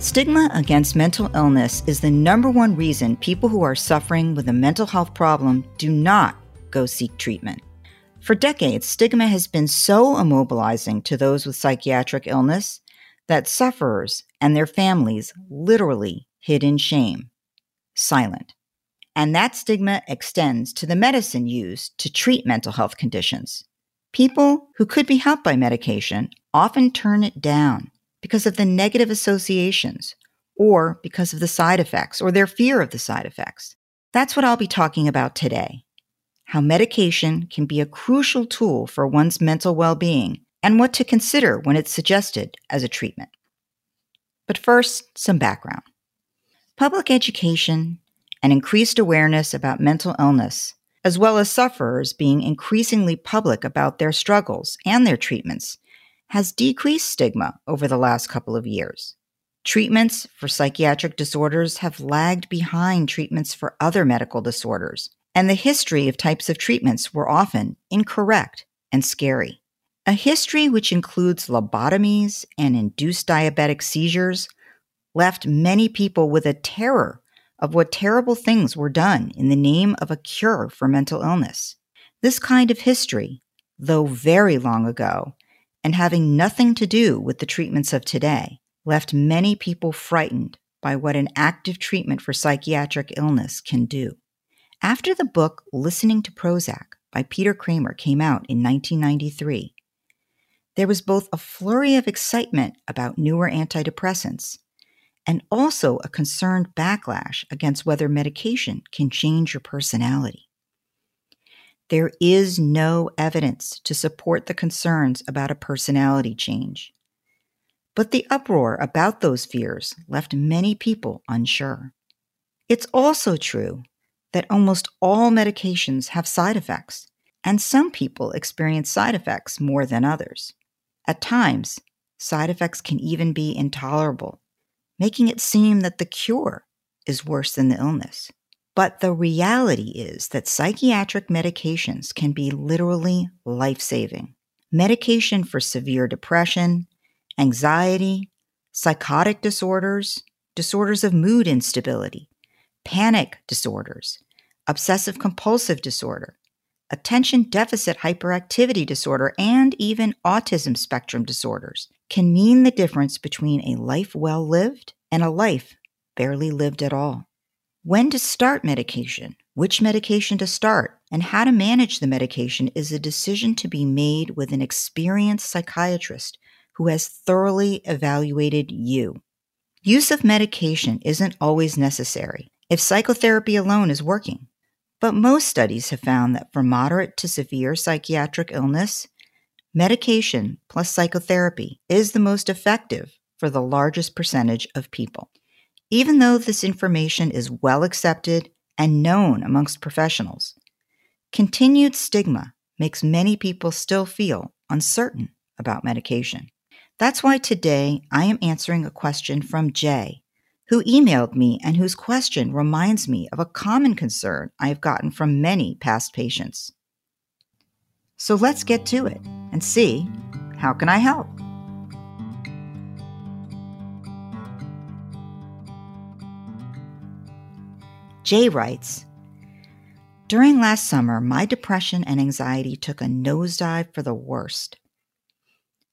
Stigma against mental illness is the number one reason people who are suffering with a mental health problem do not go seek treatment. For decades, stigma has been so immobilizing to those with psychiatric illness that sufferers and their families literally hid in shame, silent. And that stigma extends to the medicine used to treat mental health conditions. People who could be helped by medication often turn it down because of the negative associations or because of the side effects or their fear of the side effects. That's what I'll be talking about today. How medication can be a crucial tool for one's mental well being and what to consider when it's suggested as a treatment. But first, some background. Public education and increased awareness about mental illness, as well as sufferers being increasingly public about their struggles and their treatments, has decreased stigma over the last couple of years. Treatments for psychiatric disorders have lagged behind treatments for other medical disorders, and the history of types of treatments were often incorrect and scary. A history which includes lobotomies and induced diabetic seizures left many people with a terror of what terrible things were done in the name of a cure for mental illness. This kind of history, though very long ago, and having nothing to do with the treatments of today, left many people frightened by what an active treatment for psychiatric illness can do. After the book Listening to Prozac by Peter Kramer came out in 1993, there was both a flurry of excitement about newer antidepressants and also a concerned backlash against whether medication can change your personality. There is no evidence to support the concerns about a personality change. But the uproar about those fears left many people unsure. It's also true that almost all medications have side effects, and some people experience side effects more than others. At times, side effects can even be intolerable, making it seem that the cure is worse than the illness. But the reality is that psychiatric medications can be literally life saving. Medication for severe depression, anxiety, psychotic disorders, disorders of mood instability, panic disorders, obsessive compulsive disorder, attention deficit hyperactivity disorder, and even autism spectrum disorders can mean the difference between a life well lived and a life barely lived at all. When to start medication, which medication to start, and how to manage the medication is a decision to be made with an experienced psychiatrist who has thoroughly evaluated you. Use of medication isn't always necessary if psychotherapy alone is working. But most studies have found that for moderate to severe psychiatric illness, medication plus psychotherapy is the most effective for the largest percentage of people. Even though this information is well accepted and known amongst professionals, continued stigma makes many people still feel uncertain about medication. That's why today I am answering a question from Jay, who emailed me and whose question reminds me of a common concern I have gotten from many past patients. So let's get to it and see how can I help? Jay writes During last summer, my depression and anxiety took a nosedive for the worst.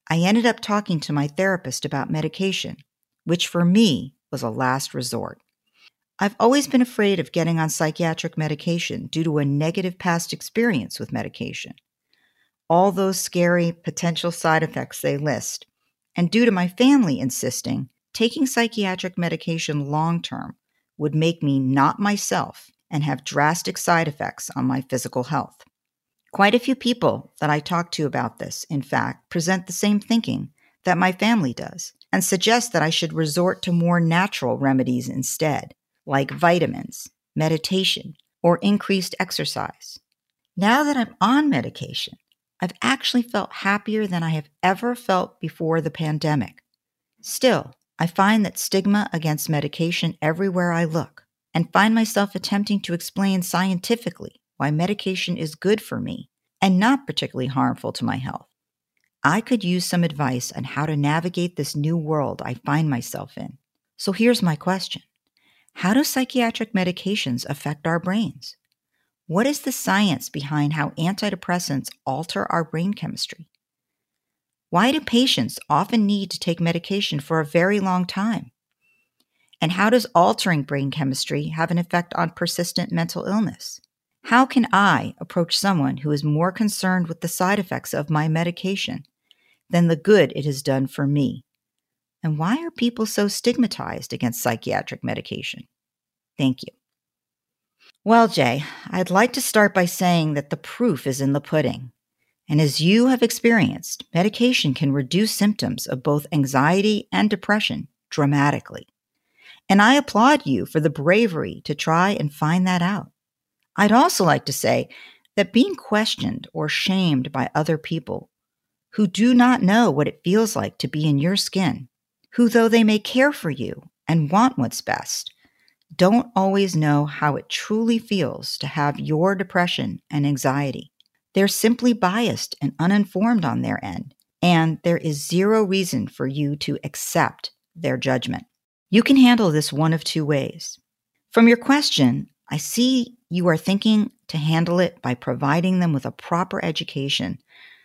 I ended up talking to my therapist about medication, which for me was a last resort. I've always been afraid of getting on psychiatric medication due to a negative past experience with medication. All those scary potential side effects they list, and due to my family insisting taking psychiatric medication long term would make me not myself and have drastic side effects on my physical health. Quite a few people that I talk to about this, in fact, present the same thinking that my family does and suggest that I should resort to more natural remedies instead, like vitamins, meditation, or increased exercise. Now that I'm on medication, I've actually felt happier than I have ever felt before the pandemic. Still, I find that stigma against medication everywhere I look and find myself attempting to explain scientifically why medication is good for me and not particularly harmful to my health. I could use some advice on how to navigate this new world I find myself in. So here's my question How do psychiatric medications affect our brains? What is the science behind how antidepressants alter our brain chemistry? Why do patients often need to take medication for a very long time? And how does altering brain chemistry have an effect on persistent mental illness? How can I approach someone who is more concerned with the side effects of my medication than the good it has done for me? And why are people so stigmatized against psychiatric medication? Thank you. Well, Jay, I'd like to start by saying that the proof is in the pudding. And as you have experienced, medication can reduce symptoms of both anxiety and depression dramatically. And I applaud you for the bravery to try and find that out. I'd also like to say that being questioned or shamed by other people who do not know what it feels like to be in your skin, who, though they may care for you and want what's best, don't always know how it truly feels to have your depression and anxiety. They're simply biased and uninformed on their end, and there is zero reason for you to accept their judgment. You can handle this one of two ways. From your question, I see you are thinking to handle it by providing them with a proper education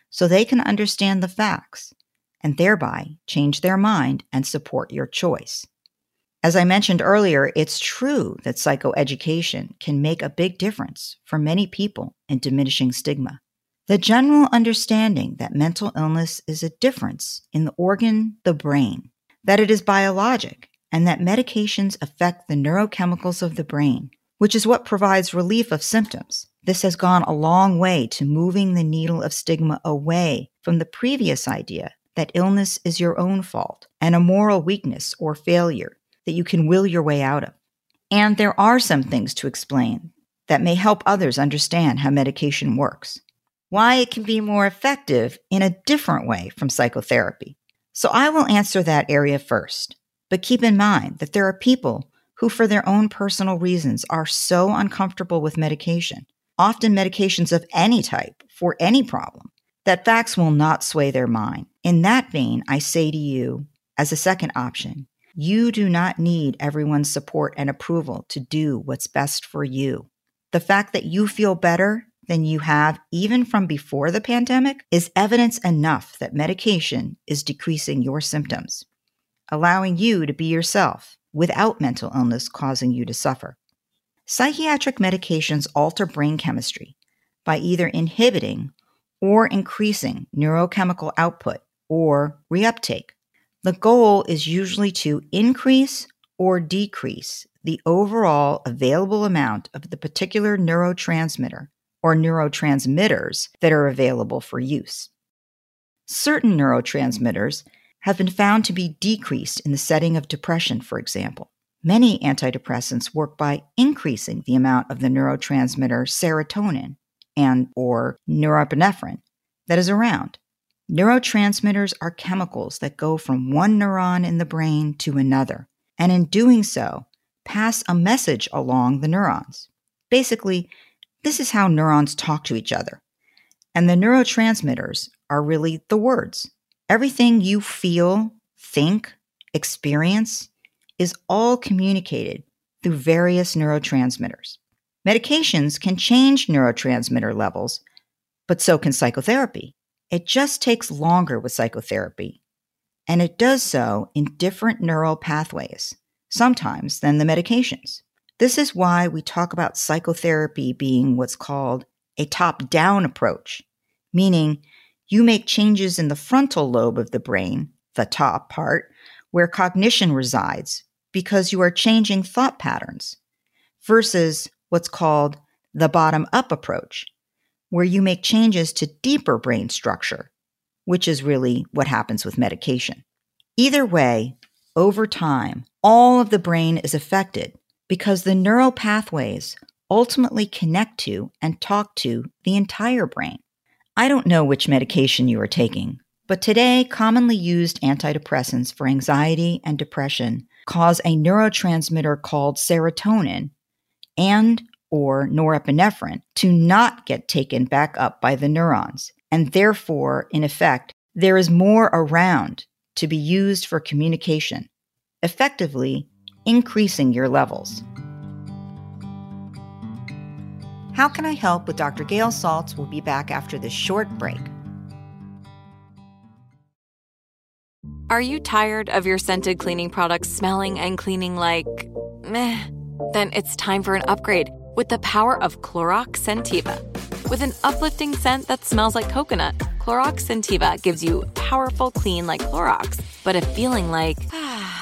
so they can understand the facts and thereby change their mind and support your choice. As I mentioned earlier, it's true that psychoeducation can make a big difference for many people in diminishing stigma. The general understanding that mental illness is a difference in the organ, the brain, that it is biologic, and that medications affect the neurochemicals of the brain which is what provides relief of symptoms. This has gone a long way to moving the needle of stigma away from the previous idea that illness is your own fault and a moral weakness or failure that you can will your way out of. And there are some things to explain that may help others understand how medication works, why it can be more effective in a different way from psychotherapy. So I will answer that area first. But keep in mind that there are people who, for their own personal reasons, are so uncomfortable with medication, often medications of any type for any problem, that facts will not sway their mind. In that vein, I say to you, as a second option, you do not need everyone's support and approval to do what's best for you. The fact that you feel better than you have even from before the pandemic is evidence enough that medication is decreasing your symptoms, allowing you to be yourself without mental illness causing you to suffer. Psychiatric medications alter brain chemistry by either inhibiting or increasing neurochemical output or reuptake. The goal is usually to increase or decrease the overall available amount of the particular neurotransmitter or neurotransmitters that are available for use. Certain neurotransmitters have been found to be decreased in the setting of depression, for example. Many antidepressants work by increasing the amount of the neurotransmitter serotonin and or norepinephrine that is around. Neurotransmitters are chemicals that go from one neuron in the brain to another, and in doing so, pass a message along the neurons. Basically, this is how neurons talk to each other. And the neurotransmitters are really the words. Everything you feel, think, experience is all communicated through various neurotransmitters. Medications can change neurotransmitter levels, but so can psychotherapy. It just takes longer with psychotherapy, and it does so in different neural pathways, sometimes than the medications. This is why we talk about psychotherapy being what's called a top down approach, meaning you make changes in the frontal lobe of the brain, the top part, where cognition resides, because you are changing thought patterns, versus what's called the bottom up approach, where you make changes to deeper brain structure, which is really what happens with medication. Either way, over time, all of the brain is affected because the neural pathways ultimately connect to and talk to the entire brain. I don't know which medication you are taking, but today commonly used antidepressants for anxiety and depression cause a neurotransmitter called serotonin and or norepinephrine to not get taken back up by the neurons. And therefore, in effect, there is more around to be used for communication, effectively increasing your levels. How Can I Help with Dr. Gail Saltz will be back after this short break. Are you tired of your scented cleaning products smelling and cleaning like meh? Then it's time for an upgrade with the power of Clorox Scentiva. With an uplifting scent that smells like coconut, Clorox Scentiva gives you powerful clean like Clorox, but a feeling like ah,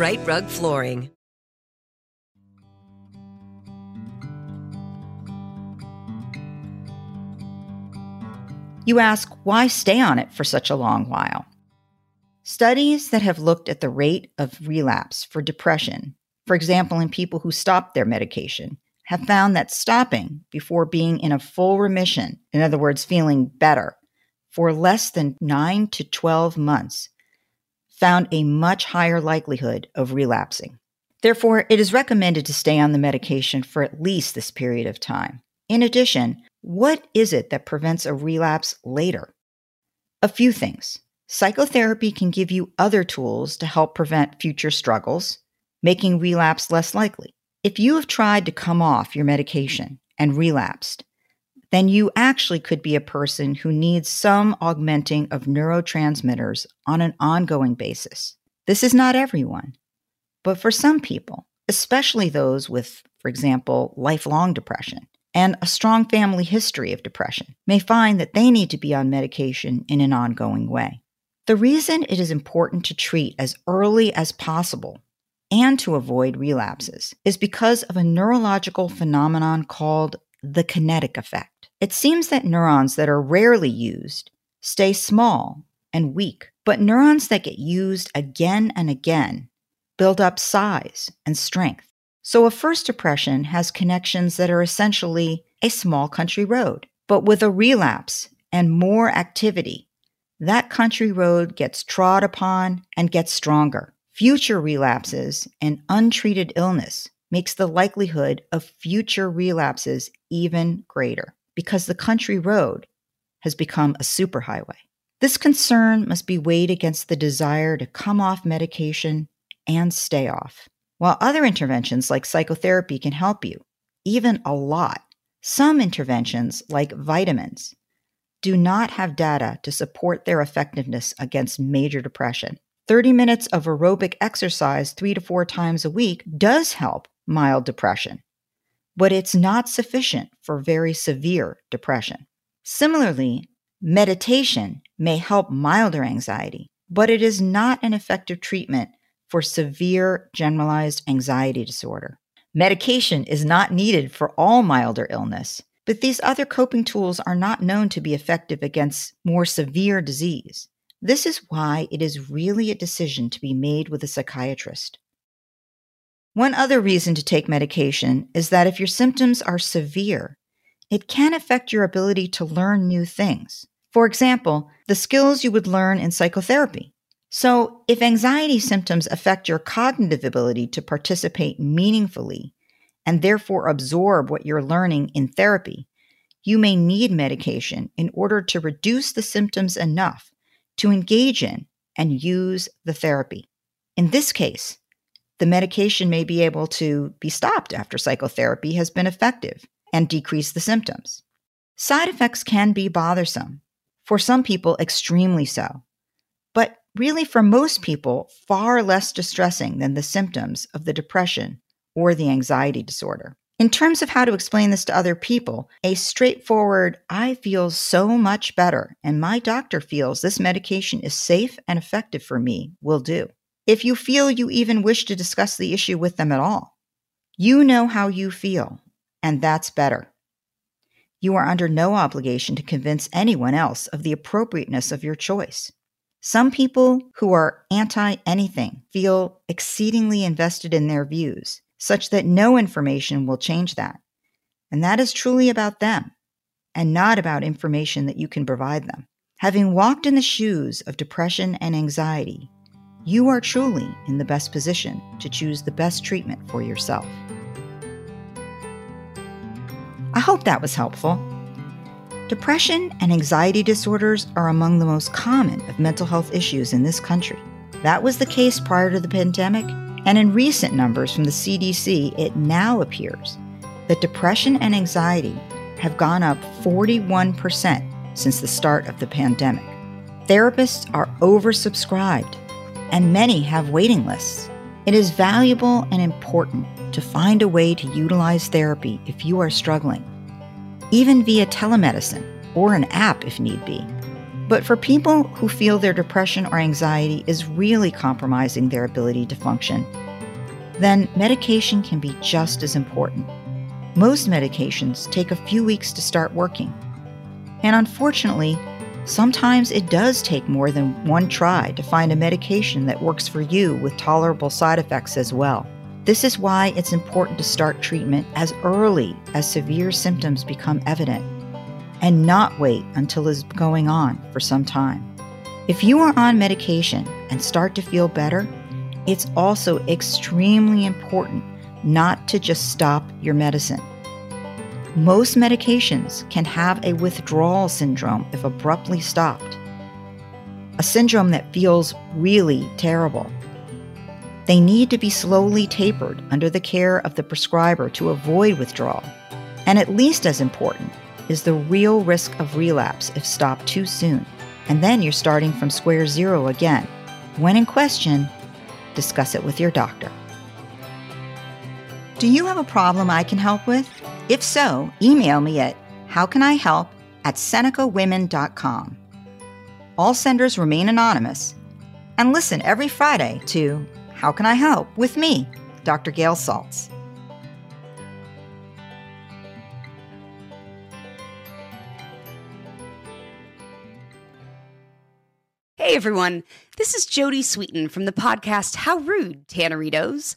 Rite Rug Flooring. You ask, why stay on it for such a long while? Studies that have looked at the rate of relapse for depression, for example, in people who stopped their medication, have found that stopping before being in a full remission, in other words, feeling better, for less than 9 to 12 months, found a much higher likelihood of relapsing. Therefore, it is recommended to stay on the medication for at least this period of time. In addition, what is it that prevents a relapse later? A few things. Psychotherapy can give you other tools to help prevent future struggles, making relapse less likely. If you have tried to come off your medication and relapsed, then you actually could be a person who needs some augmenting of neurotransmitters on an ongoing basis. This is not everyone, but for some people, especially those with, for example, lifelong depression and a strong family history of depression, may find that they need to be on medication in an ongoing way. The reason it is important to treat as early as possible and to avoid relapses is because of a neurological phenomenon called the kindling effect. It seems that neurons that are rarely used stay small and weak, but neurons that get used again and again build up size and strength. So a first depression has connections that are essentially a small country road, but with a relapse and more activity, that country road gets trod upon and gets stronger. Future relapses and untreated illness makes the likelihood of future relapses even greater because the country road has become a superhighway. This concern must be weighed against the desire to come off medication and stay off. While other interventions like psychotherapy can help you, even a lot, some interventions like vitamins do not have data to support their effectiveness against major depression. 30 minutes of aerobic exercise three to four times a week does help mild depression, but it's not sufficient for very severe depression. Similarly, meditation may help milder anxiety, but it is not an effective treatment for severe generalized anxiety disorder. Medication is not needed for all milder illness, but these other coping tools are not known to be effective against more severe disease. This is why it is really a decision to be made with a psychiatrist. One other reason to take medication is that if your symptoms are severe, it can affect your ability to learn new things. For example, the skills you would learn in psychotherapy. So, if anxiety symptoms affect your cognitive ability to participate meaningfully and therefore absorb what you're learning in therapy, you may need medication in order to reduce the symptoms enough to engage in and use the therapy. In this case, the medication may be able to be stopped after psychotherapy has been effective and decrease the symptoms. Side effects can be bothersome, for some people, extremely so, but really for most people, far less distressing than the symptoms of the depression or the anxiety disorder. In terms of how to explain this to other people, a straightforward, I feel so much better, and my doctor feels this medication is safe and effective for me, will do if you feel you even wish to discuss the issue with them at all. You know how you feel, and that's better. You are under no obligation to convince anyone else of the appropriateness of your choice. Some people who are anti anything feel exceedingly invested in their views, such that no information will change that. And that is truly about them and not about information that you can provide them. Having walked in the shoes of depression and anxiety, you are truly in the best position to choose the best treatment for yourself. I hope that was helpful. Depression and anxiety disorders are among the most common of mental health issues in this country. That was the case prior to the pandemic, and in recent numbers from the CDC, it now appears that depression and anxiety have gone up 41% since the start of the pandemic. Therapists are oversubscribed and many have waiting lists. It is valuable and important to find a way to utilize therapy if you are struggling, even via telemedicine or an app if need be. But for people who feel their depression or anxiety is really compromising their ability to function, then medication can be just as important. Most medications take a few weeks to start working. And unfortunately, Sometimes it does take more than one try to find a medication that works for you with tolerable side effects as well. This is why it's important to start treatment as early as severe symptoms become evident and not wait until it's going on for some time. If you are on medication and start to feel better, it's also extremely important not to just stop your medicine. Most medications can have a withdrawal syndrome if abruptly stopped. a syndrome that feels really terrible. They need to be slowly tapered under the care of the prescriber to avoid withdrawal. And at least as important is the real risk of relapse if stopped too soon. And then you're starting from square zero again. When in question, discuss it with your doctor. Do you have a problem I can help with? If so, email me at howcanihelp at senecawomen.com. All senders remain anonymous. And listen every Friday to How Can I Help with me, Dr. Gail Saltz. Hey everyone, this is Jodie Sweetin from the podcast How Rude, Tanneritos.